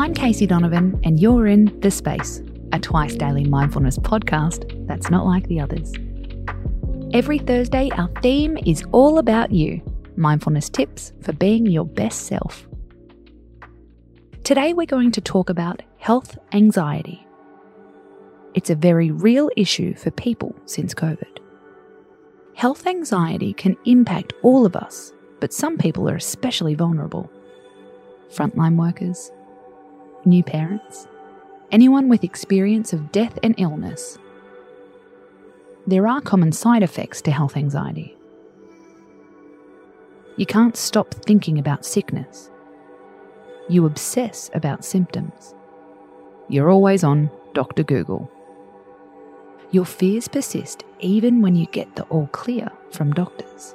I'm Casey Donovan, and you're in The Space, a twice daily mindfulness podcast that's not like the others. Every Thursday, our theme is all about you mindfulness tips for being your best self. Today, we're going to talk about health anxiety. It's a very real issue for people since COVID. Health anxiety can impact all of us, but some people are especially vulnerable. Frontline workers, new parents, anyone with experience of death and illness. There are common side effects to health anxiety. You can't stop thinking about sickness. You obsess about symptoms. You're always on Dr. Google. Your fears persist even when you get the all clear from doctors.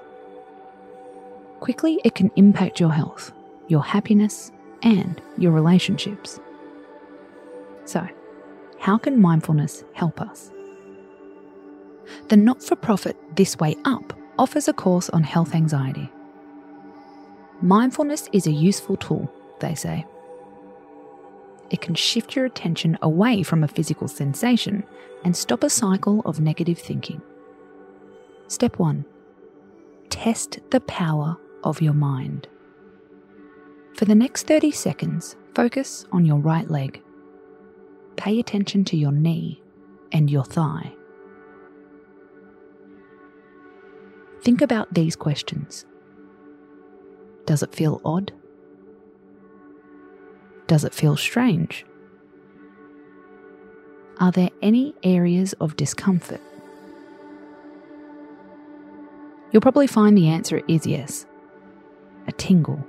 Quickly, it can impact your health, your happiness, and your relationships. So, how can mindfulness help us? The not for profit This Way Up offers a course on health anxiety. Mindfulness is a useful tool, they say. It can shift your attention away from a physical sensation and stop a cycle of negative thinking. Step 1 Test the power of your mind. For the next 30 seconds, focus on your right leg. Pay attention to your knee and your thigh. Think about these questions Does it feel odd? Does it feel strange? Are there any areas of discomfort? You'll probably find the answer is yes a tingle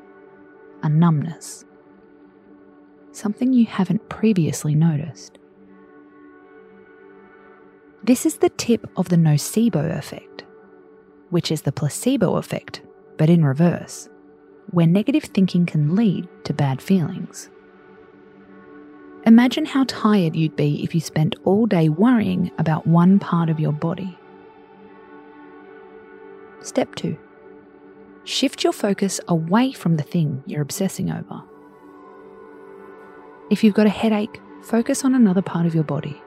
a numbness, something you haven't previously noticed. This is the tip of the nocebo effect, which is the placebo effect, but in reverse, where negative thinking can lead to bad feelings. Imagine how tired you'd be if you spent all day worrying about one part of your body. Step 2 Shift your focus away from the thing you're obsessing over. If you've got a headache, focus on another part of your body.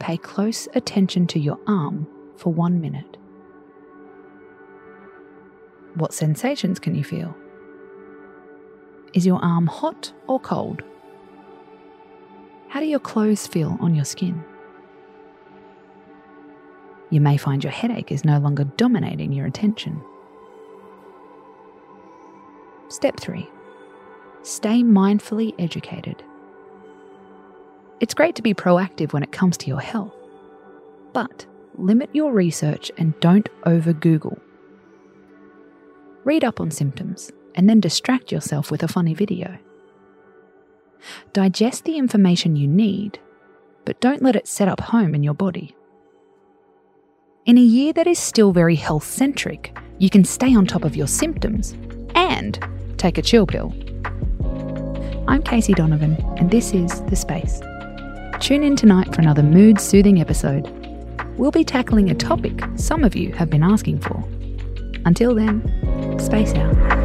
Pay close attention to your arm for one minute. What sensations can you feel? Is your arm hot or cold? How do your clothes feel on your skin? You may find your headache is no longer dominating your attention. Step 3 Stay mindfully educated. It's great to be proactive when it comes to your health, but limit your research and don't over Google. Read up on symptoms and then distract yourself with a funny video. Digest the information you need, but don't let it set up home in your body. In a year that is still very health centric, you can stay on top of your symptoms and take a chill pill. I'm Casey Donovan, and this is The Space. Tune in tonight for another mood soothing episode. We'll be tackling a topic some of you have been asking for. Until then, space out.